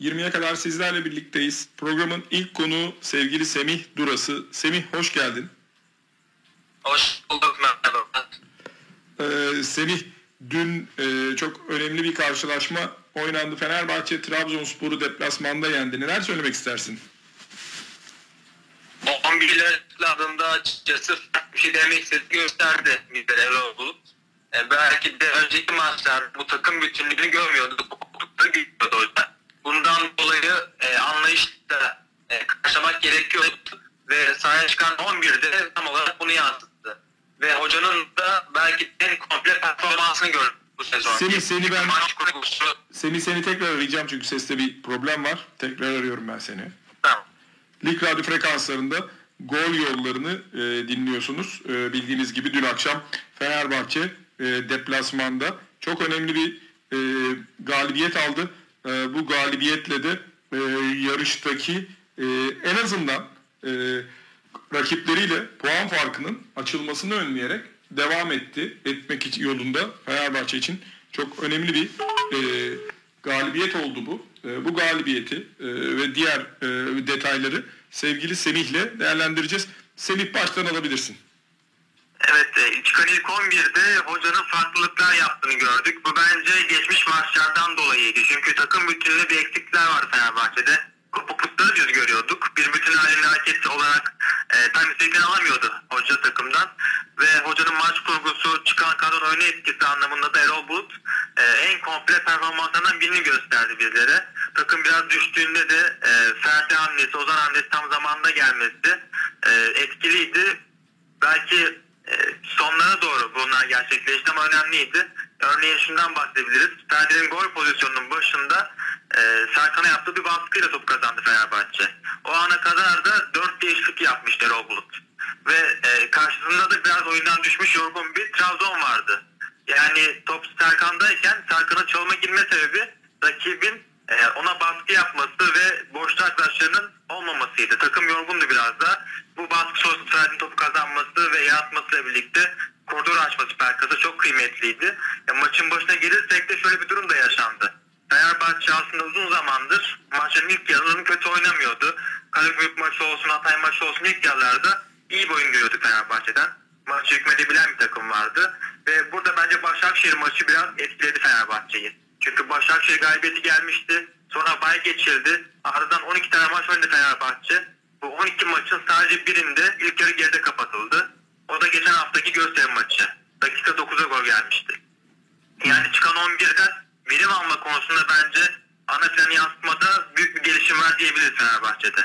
20'ye kadar sizlerle birlikteyiz. Programın ilk konuğu sevgili Semih Durası. Semih hoş geldin. Hoş bulduk merhaba. Ee, Semih dün e, çok önemli bir karşılaşma oynandı. Fenerbahçe Trabzonspor'u deplasmanda yendi. Neler söylemek istersin? O 11'ler adında açıkçası bir şey demek istedi gösterdi bizlere Erol. E, belki de önceki maçlar bu takım bütünlüğünü görmüyorduk. Kopuklukları gidiyordu hoca. Bundan dolayı e, anlayışla e, karşılamak gerekiyordu. Sahaya çıkan 11'de tam olarak bunu yansıttı. Ve hocanın da belki en komple performansını gördük bu sezon. Semih, seni ben-. Semih seni tekrar arayacağım çünkü seste bir problem var. Tekrar arıyorum ben seni. Tamam. Lig radyo frekanslarında gol yollarını e, dinliyorsunuz. E, bildiğiniz gibi dün akşam Fenerbahçe e, deplasmanda çok önemli bir e, galibiyet aldı. E, bu galibiyetle de e, yarıştaki e, en azından e, rakipleriyle puan farkının açılmasını önleyerek devam etti. Etmek yolunda Fenerbahçe için çok önemli bir e, galibiyet oldu bu. E, bu galibiyeti e, ve diğer e, detayları sevgili Semih'le değerlendireceğiz. Semih baştan alabilirsin. Evet, e, çıkan ilk 11'de hocanın farklılıklar yaptığını gördük. Bu bence geçmiş maçlardan dolayıydı. Çünkü takım bütününde bir eksikler var Fenerbahçe'de. Kopuklukları biz görüyorduk. İstediklerini alamıyordu hoca takımdan. Ve hocanın maç kurgusu, çıkan kadro oyunu etkisi anlamında da Erol Bulut e, en komple performanslarından birini gösterdi bizlere. Takım biraz düştüğünde de e, Ferdi hamlesi, Ozan hamlesi tam zamanında gelmesi e, etkiliydi belki e, sonlara doğru bunlar gerçekleşti ama önemliydi. Örneğin şundan bahsedebiliriz. Ferdi'nin gol pozisyonunun başında e, Serkan'a yaptığı bir baskıyla top kazandı Fenerbahçe. O ana kadar da 4 değişiklik yapmıştı Erol Bulut. Ve e, karşısında da biraz oyundan düşmüş yorgun bir Trabzon vardı. Yani top Serkan'dayken Serkan'ın çalıma girme sebebi rakibin e, ona baskı yapması ve boşta arkadaşlarının olmamasıydı. Takım yorgundu biraz da. Bu baskı sonrası Ferdi'nin topu kazanması ve yaratmasıyla birlikte açması Pelkas'a çok kıymetliydi. Ya, maçın başına gelirsek de şöyle bir durum da yaşandı. Fenerbahçe aslında uzun zamandır maçın ilk yarılarını kötü oynamıyordu. Karabük maçı olsun, Hatay maçı olsun ilk yarılarda iyi bir oyun görüyorduk Fenerbahçe'den. Maçı hükmedebilen bir takım vardı. Ve burada bence Başakşehir maçı biraz etkiledi Fenerbahçe'yi. Çünkü Başakşehir galibiyeti gelmişti. Sonra bay geçildi. Ardından 12 tane maç oynadı Fenerbahçe. Bu 12 maçın sadece birinde ilk yarı geride kapatıldı. O da geçen haftaki gösteri maçı. Dakika 9'a gol gelmişti. Yani çıkan 11'den verim alma konusunda bence ana planı yansıtmada büyük bir gelişim var diyebiliriz Fenerbahçe'de.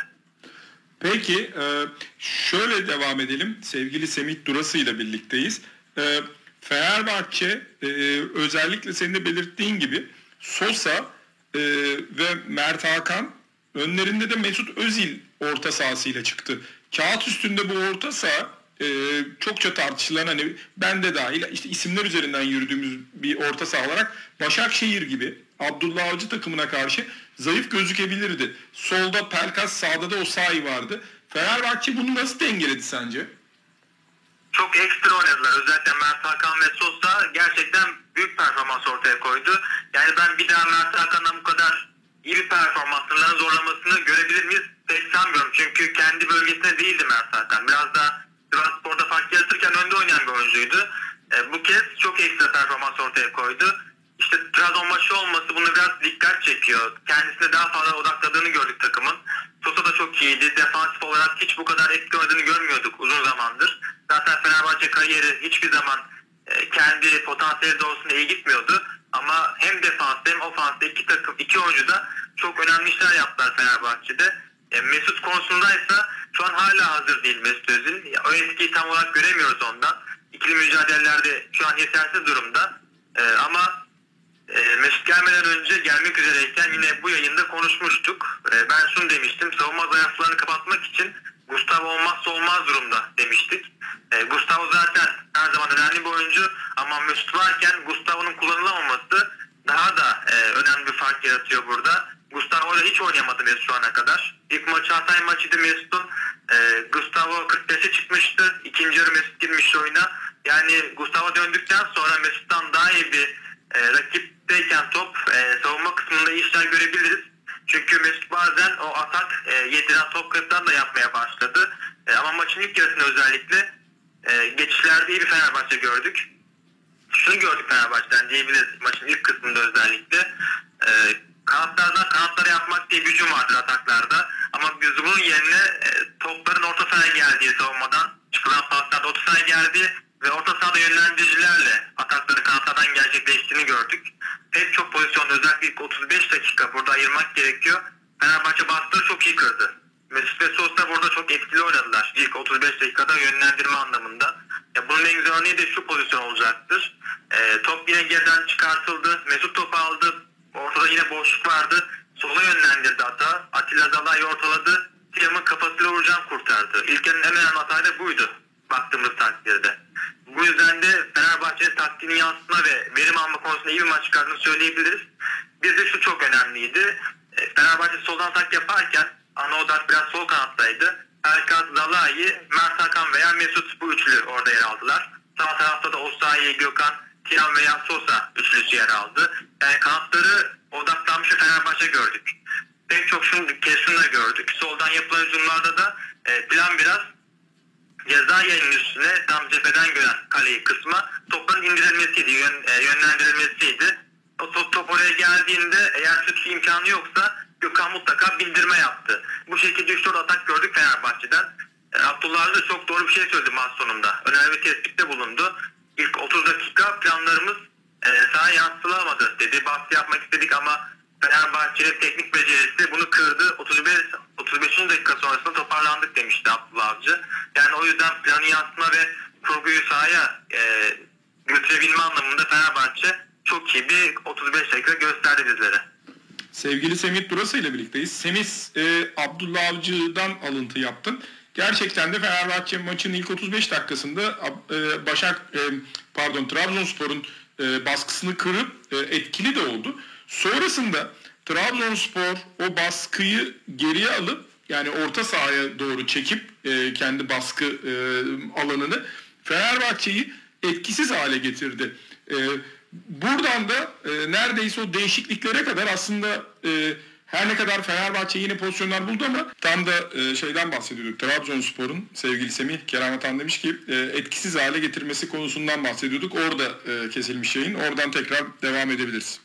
Peki e, şöyle devam edelim. Sevgili Semih Durası ile birlikteyiz. E, Fenerbahçe e, özellikle senin de belirttiğin gibi Sosa ve Mert Hakan önlerinde de Mesut Özil orta sahasıyla çıktı. Kağıt üstünde bu orta saha e, çokça tartışılan hani ben de dahil işte isimler üzerinden yürüdüğümüz bir orta saha olarak Başakşehir gibi Abdullah Avcı takımına karşı zayıf gözükebilirdi. Solda Pelkas, sağda da Osayi vardı. Fenerbahçe bunu nasıl dengeledi sence? çok ekstra oynadılar. Özellikle Mert Hakan ve Sosa gerçekten büyük performans ortaya koydu. Yani ben bir daha Mert Hakan'dan bu kadar iyi bir zorlamasını görebilir miyiz? Pek sanmıyorum. Çünkü kendi bölgesinde değildi Mert Hakan. Biraz da Sivasspor'da fark yaratırken önde oynayan bir oyuncuydu. E, bu kez çok ekstra performans ortaya koydu. İşte Trabzon maçı olması bunu biraz dikkat çekiyor. Kendisine daha fazla odakladığını gördük takımın. Sosa da çok iyiydi. Defansif olarak hiç bu kadar etkili oynadığını görmüyorduk uzun zamandır. Zaten Fenerbahçe kariyeri hiçbir zaman e, kendi potansiyeli doğrusunda iyi gitmiyordu. Ama hem defansta hem ofansta iki takım, iki oyuncu da çok önemli işler yaptılar Fenerbahçe'de. E, Mesut konusundaysa şu an hala hazır değil Mesut Özil. O etkiyi tam olarak göremiyoruz ondan. İkili mücadelelerde şu an yetersiz durumda. E, ama e, Mesut gelmeden önce gelmek üzereyken yine bu yayında konuşmuştuk. E, ben şunu demiştim. Savunma zayıflarını kapatmak için Gustavo olmazsa olmaz durumda demiştik. E, Gustavo zaten her zaman önemli bir oyuncu ama Mesut varken Gustavo'nun kullanılamaması daha da e, önemli bir fark yaratıyor burada. İle hiç oynayamadı Mesut şu ana kadar. İlk maçı Hatay maçıydı Mesut'un. E, Gustavo 45'e çıkmıştı. İkinci yarı Mesut girmişti oyuna. Yani Gustavo döndükten sonra Mesut'tan daha iyi bir e, rakipteyken top e, savunma kısmında işler görebiliriz. Çünkü bazen o atak e, yediren top kayıplarını da yapmaya başladı. E, ama maçın ilk yarısında özellikle e, geçişlerde iyi bir Fenerbahçe gördük. Şunu gördük Fenerbahçe'den diyebiliriz maçın ilk kısmında özellikle. E, kanatlardan kanatlara yapmak diye hücum vardır ataklarda. Ama biz bunun yerine e, topların orta sahaya geldiği savunmadan çıkılan paslarda orta sahaya geldiği ve orta sahada yönlendiricilerle atakları kanatlardan gerçekleştiğini gördük. Pek çok pozisyonda özellikle ilk 35 dakika burada ayırmak gerekiyor. Fenerbahçe bastığı çok iyi kırdı. Mesut ve Sosa burada çok etkili oynadılar. İlk 35 dakikada yönlendirme anlamında. Ya bunun en güzel örneği de şu pozisyon olacaktır. E, top yine geriden çıkartıldı. Mesut topu aldı. Ortada yine boşluk vardı. Sola yönlendirdi hata. Atilla Zalai ortaladı. Tiam'ın kafasıyla vuracağım kurtardı. İlkenin en önemli hatayı da buydu. Baktığımız takdirde. Bu yüzden de Fenerbahçe'nin taktiğini yansıtma ve verim alma konusunda iyi bir maç çıkardığını söyleyebiliriz. Bizde şu çok önemliydi. E, Fenerbahçe soldan atak yaparken ana odak biraz sol kanattaydı. Erkan Zalai, Mert Hakan veya Mesut bu üçlü orada yer aldılar. Sağ tarafta da Osayi, Gökhan, Tiam veya Sosa üçlüsü yer aldı. Yani kanatları odaklanmış Fenerbahçe gördük. Pek çok şunu, şunu da gördük. Soldan yapılan hücumlarda da e, plan biraz ceza yayının üstüne tam cepheden gören kaleyi kısma topların indirilmesiydi, yön, e, yönlendirilmesiydi. O top, top oraya geldiğinde eğer şut imkanı yoksa Gökhan mutlaka bildirme yaptı. Bu şekilde 3-4 atak gördük Fenerbahçe'den. E, Abdullah da çok doğru bir şey söyledi maç sonunda. Önemli tespitte bulundu. İlk 30 dakika planlarımız e, sahaya yansılamadı dedi. Baskı yapmak istedik ama Fenerbahçe'nin teknik becerisi bunu kırdı. 35 35. dakika sonrasında toparlandık demişti Abdullah Avcı. Yani o yüzden planı yansıtma ve kurguyu sahaya e, götürebilme anlamında Fenerbahçe çok iyi bir 35 dakika gösterdi bizlere. Sevgili Semih Durası ile birlikteyiz. Semih e, Abdullah Avcı'dan alıntı yaptın. Gerçekten de Fenerbahçe maçın ilk 35 dakikasında e, Başak e, pardon Trabzonspor'un e, baskısını kırıp e, etkili de oldu. Sonrasında Trabzonspor o baskıyı geriye alıp yani orta sahaya doğru çekip e, kendi baskı e, alanını Fenerbahçe'yi etkisiz hale getirdi. E, buradan da e, neredeyse o değişikliklere kadar aslında e, her ne kadar Fenerbahçe yine pozisyonlar buldu ama tam da e, şeyden bahsediyorduk. Trabzonspor'un sevgili Semih Kerem Atan demiş ki e, etkisiz hale getirmesi konusundan bahsediyorduk. Orada e, kesilmiş yayın. Oradan tekrar devam edebiliriz.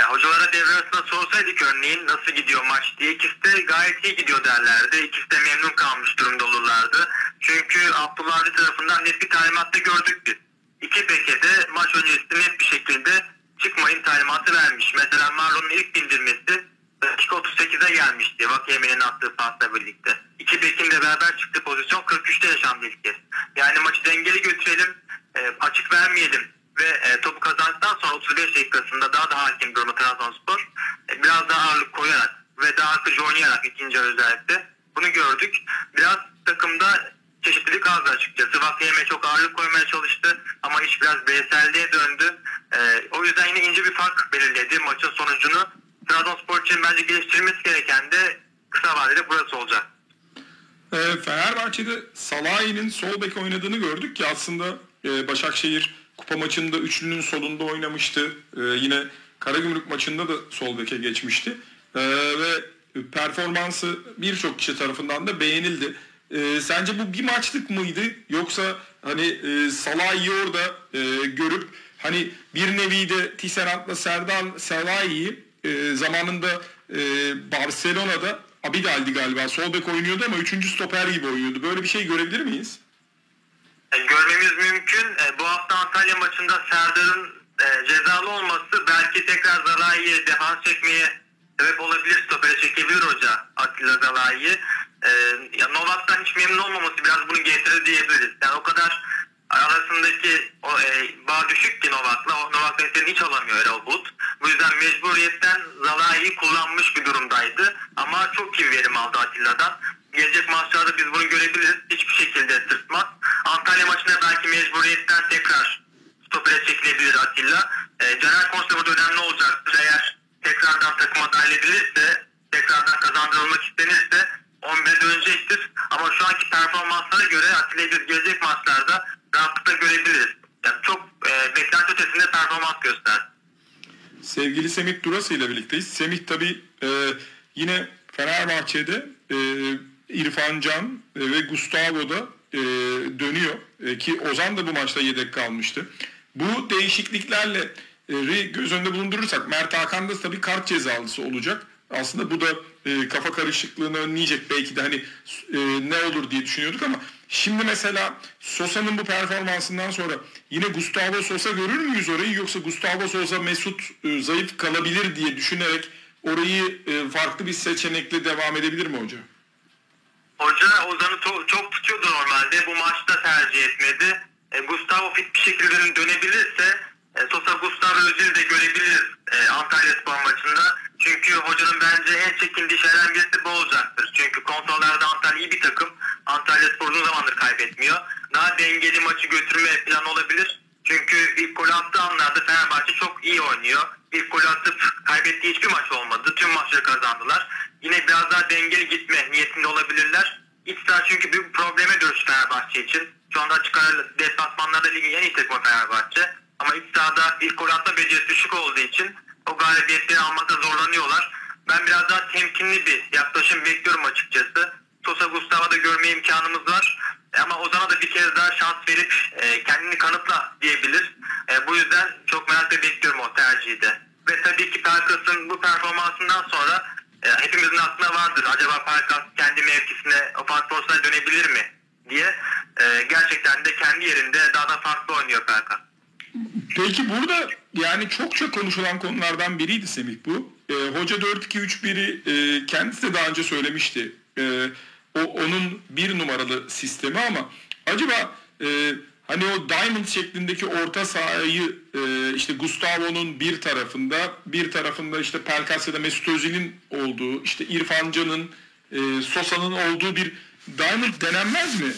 Ya hocalara devre arasında sorsaydık örneğin nasıl gidiyor maç diye ikisi de gayet iyi gidiyor derlerdi. İkisi de memnun kalmış durumda olurlardı. Çünkü Abdullah Avcı tarafından net bir talimatta gördük biz. İki beke de maç öncesinde net bir şekilde çıkmayın talimatı vermiş. Mesela Marlon'un ilk bindirmesi dakika 38'e gelmişti Vakiyeme'nin attığı pasla birlikte. İki bekin de beraber çıktığı pozisyon 43'te yaşandı ilk kez. Yani maçı dengeli götürelim, e, açık vermeyelim ve e, topu kazandıktan sonra 35 dakikasında daha da hakim durma Trabzonspor e, biraz daha ağırlık koyarak ve daha akıcı oynayarak ikinci özellikle bunu gördük. Biraz takımda çeşitlilik azdı açıkçası. Vakiyeme çok ağırlık koymaya çalıştı ama iş biraz bireyselliğe döndü. E, o yüzden yine ince bir fark belirledi maçın sonucunu. Trabzonspor için bence geliştirilmesi gereken de kısa vadede burası olacak. E, Fenerbahçe'de Salahi'nin sol bek oynadığını gördük ki aslında e, Başakşehir kupa maçında üçlünün solunda oynamıştı. E, yine Karagümrük maçında da sol beke geçmişti. E, ve performansı birçok kişi tarafından da beğenildi. E, sence bu bir maçlık mıydı yoksa hani e, Salah'ı orada e, görüp hani bir nevi de Tisserant'la Serdar Salah'ı e, zamanında e, Barcelona'da Abidal'di galiba sol bek oynuyordu ama üçüncü stoper gibi oynuyordu. Böyle bir şey görebilir miyiz? E, görmemiz mümkün. E, bu hafta Antalya maçında Serdar'ın e, cezalı olması belki tekrar Zalai'ye defans çekmeye sebep olabilir. Stopere çekebilir hoca Atilla Zalai'yi. E, ya Novak'tan hiç memnun olmaması biraz bunu getirir diyebiliriz. Yani o kadar arasındaki o e, bağ düşük ki Novak'la. O Novak'la istediğini hiç alamıyor Erol Bulut. Bu yüzden mecburiyetten Zalai'yi kullanmış bir durumdaydı. Ama çok iyi bir verim aldı Atilla'dan. Gelecek maçlarda biz bunu görebiliriz. Hiçbir şekilde sırtmaz. Antalya maçında belki mecburiyetten tekrar stopere çekilebilir Atilla. E, Caner Konsa burada önemli olacaktır. Eğer tekrardan takıma dahil edilirse, tekrardan kazandırılmak istenirse 11'e dönecektir. Ama şu anki performanslara göre Atilla'yı biz gelecek maçlarda rahatlıkla görebiliriz. Yani çok e, beklenti ötesinde performans göster. Sevgili Semih Durası ile birlikteyiz. Semih tabi e, yine Fenerbahçe'de e, İrfan Can e, ve Gustavo da e, dönüyor. E, ki Ozan da bu maçta yedek kalmıştı. Bu değişikliklerle göz önünde bulundurursak Mert Hakan da tabii kart cezalısı olacak. Aslında bu da e, kafa karışıklığını önleyecek belki de hani e, ne olur diye düşünüyorduk ama şimdi mesela Sosa'nın bu performansından sonra yine Gustavo Sosa görür müyüz orayı yoksa Gustavo Sosa Mesut e, zayıf kalabilir diye düşünerek orayı e, farklı bir seçenekle devam edebilir mi hoca? Hoca Ozan'ı to- çok tutuyordu normalde. Bu maçta tercih etmedi. E, Gustavo fit bir şekilde dönebilirse e, Sosa Gustavo Özil'i de görebiliriz e, Antalya Spor maçında. Çünkü hocanın bence en çekindiği şeylerden birisi bu olacaktır. Çünkü kontrollerde Antalya iyi bir takım. Antalya Spor uzun zamandır kaybetmiyor. Daha dengeli maçı götürme planı olabilir. Çünkü ilk gol attığı anlarda Fenerbahçe çok iyi oynuyor. İlk gol atıp kaybettiği hiçbir maç olmadı. Tüm maçları kazandılar. Yine biraz daha dengeli gitme niyetinde olabilirler. İç saha çünkü büyük bir probleme dönüştü Fenerbahçe için. Şu anda açık ara deplasmanlarda ligin en iyi takımı Fenerbahçe. Ama iç sahada ilk gol atma becerisi düşük olduğu için o galibiyetleri almakta zorlanıyorlar. Ben biraz daha temkinli bir yaklaşım bekliyorum açıkçası. Sosa Gustavo'da görme imkanımız var. Ama Ozan'a da bir kez daha şans verip e, kendini kanıtla diyebilir. E, bu yüzden çok merakla bekliyorum o tercihi de. Ve tabii ki Pelkas'ın bu performansından sonra e, hepimizin aklına vardır. Acaba Pelkas kendi mevkisine ofans postuna dönebilir mi diye. E, gerçekten de kendi yerinde daha da farklı oynuyor Pelkas. Peki burada yani çokça konuşulan konulardan biriydi Semih bu. E, Hoca 4-2-3-1'i e, kendisi de daha önce söylemişti. E, o onun bir numaralı sistemi ama acaba e, hani o Diamond şeklindeki orta sahayı e, işte Gustavo'nun bir tarafında bir tarafında işte Pelkas ya da Mesut Özil'in olduğu işte İrfan Can'ın e, Sosa'nın olduğu bir Diamond denenmez mi?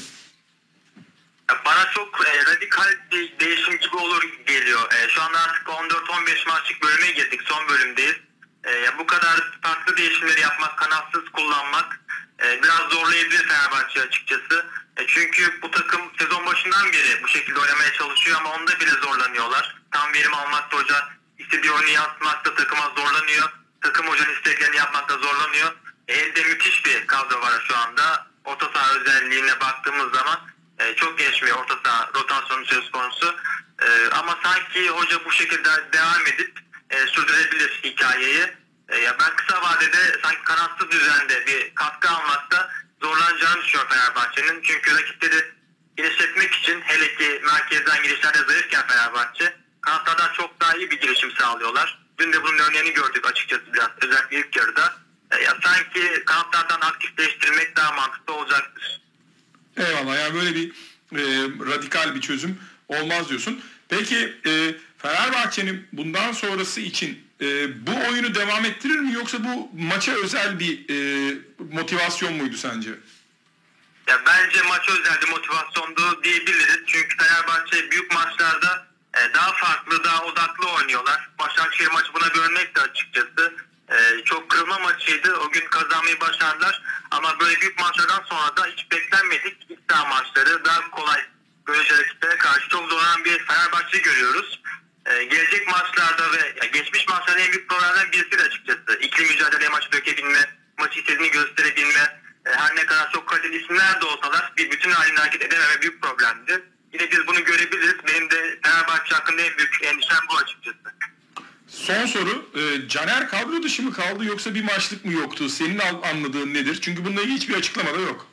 Bana çok e, radikal bir değişim gibi olur geliyor. E, şu anda artık 14-15 maçlık bölüme girdik. Son bölümdeyiz. E, ya bu kadar farklı değişimleri yapmak, kanatsız kullanmak e, biraz zorlayabilir Fenerbahçe açıkçası. E, çünkü bu takım sezon başından beri bu şekilde oynamaya çalışıyor ama onda bile zorlanıyorlar. Tam verim almakta hoca istediği oyunu yansıtmakta takıma zorlanıyor. Takım hocanın isteklerini yapmakta zorlanıyor. E, elde müthiş bir kadro var şu anda. Orta saha özelliğine baktığımız zaman e, çok geniş bir orta saha rotasyonu söz konusu. E, ama sanki hoca bu şekilde devam edip e, sürdürebilir hikayeyi. E, ya ben kısa vadede sanki kanatsız düzende bir katkı almakta zorlanacağını düşünüyorum Fenerbahçe'nin. Çünkü rakipleri genişletmek için hele ki merkezden girişlerde zayıfken Fenerbahçe kanatlardan çok daha iyi bir girişim sağlıyorlar. Dün de bunun örneğini gördük açıkçası biraz özellikle ilk yarıda. E, ya sanki kanatlardan aktifleştirmek daha mantıklı olacaktır. Eyvallah yani böyle bir e, radikal bir çözüm olmaz diyorsun. Peki e, Fenerbahçe'nin bundan sonrası için e, bu oyunu devam ettirir mi yoksa bu maça özel bir e, motivasyon muydu sence? Ya bence maç özel bir motivasyondu diyebiliriz. Çünkü Fenerbahçe büyük maçlarda e, daha farklı, daha odaklı oynuyorlar. Başakşehir maçı buna bir örnekti açıkçası. Kırılma maçıydı. O gün kazanmayı başardılar. Ama böyle büyük maçlardan sonra da hiç beklenmedik iddia maçları daha kolay görece rakiplere karşı çok zorlanan bir Fenerbahçe görüyoruz. E, gelecek maçlarda ve geçmiş maçlarda en büyük problemlerden birisi de açıkçası. İkili mücadeleye maçı dökebilme, maçı istediğini gösterebilme. E, her ne kadar çok kaliteli isimler de olsalar bir bütün halinde hareket edememe büyük problemdi. Yine biz bunu görebiliriz. Benim de Fenerbahçe hakkında en büyük endişem bu açıkçası. Son soru e, Caner kadro dışı mı kaldı yoksa bir maçlık mı yoktu? Senin anladığın nedir? Çünkü bununla ilgili hiçbir açıklama da yok.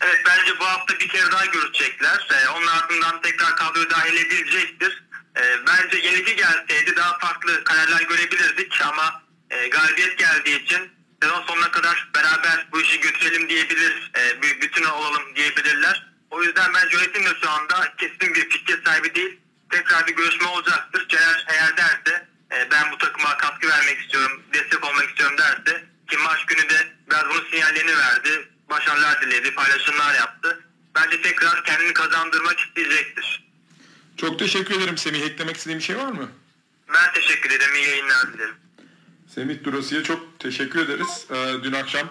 Evet bence bu hafta bir kere daha görüşecekler. Ee, onun ardından tekrar kadroya dahil edilecektir. Ee, bence yenilgi gelseydi daha farklı kararlar görebilirdik ama e, galibiyet geldiği için sezon sonuna kadar beraber bu işi götürelim diyebilir, e, bir bütün olalım diyebilirler. O yüzden bence yönetim de şu anda kesin bir fikir sahibi değil. Tekrar bir görüşme olacaktır. Caner eğer derse e, ben bu takıma katkı vermek istiyorum, destek olmak istiyorum derse ki maç günü de biraz bunun sinyallerini verdi. Başarılar diledi, paylaşımlar yaptı. Bence tekrar kendini kazandırmak isteyecektir. Çok teşekkür ederim Semih. Eklemek istediğin bir şey var mı? Ben teşekkür ederim. İyi yayınlar dilerim. Semih Durasi'ye çok teşekkür ederiz. Ee, dün akşam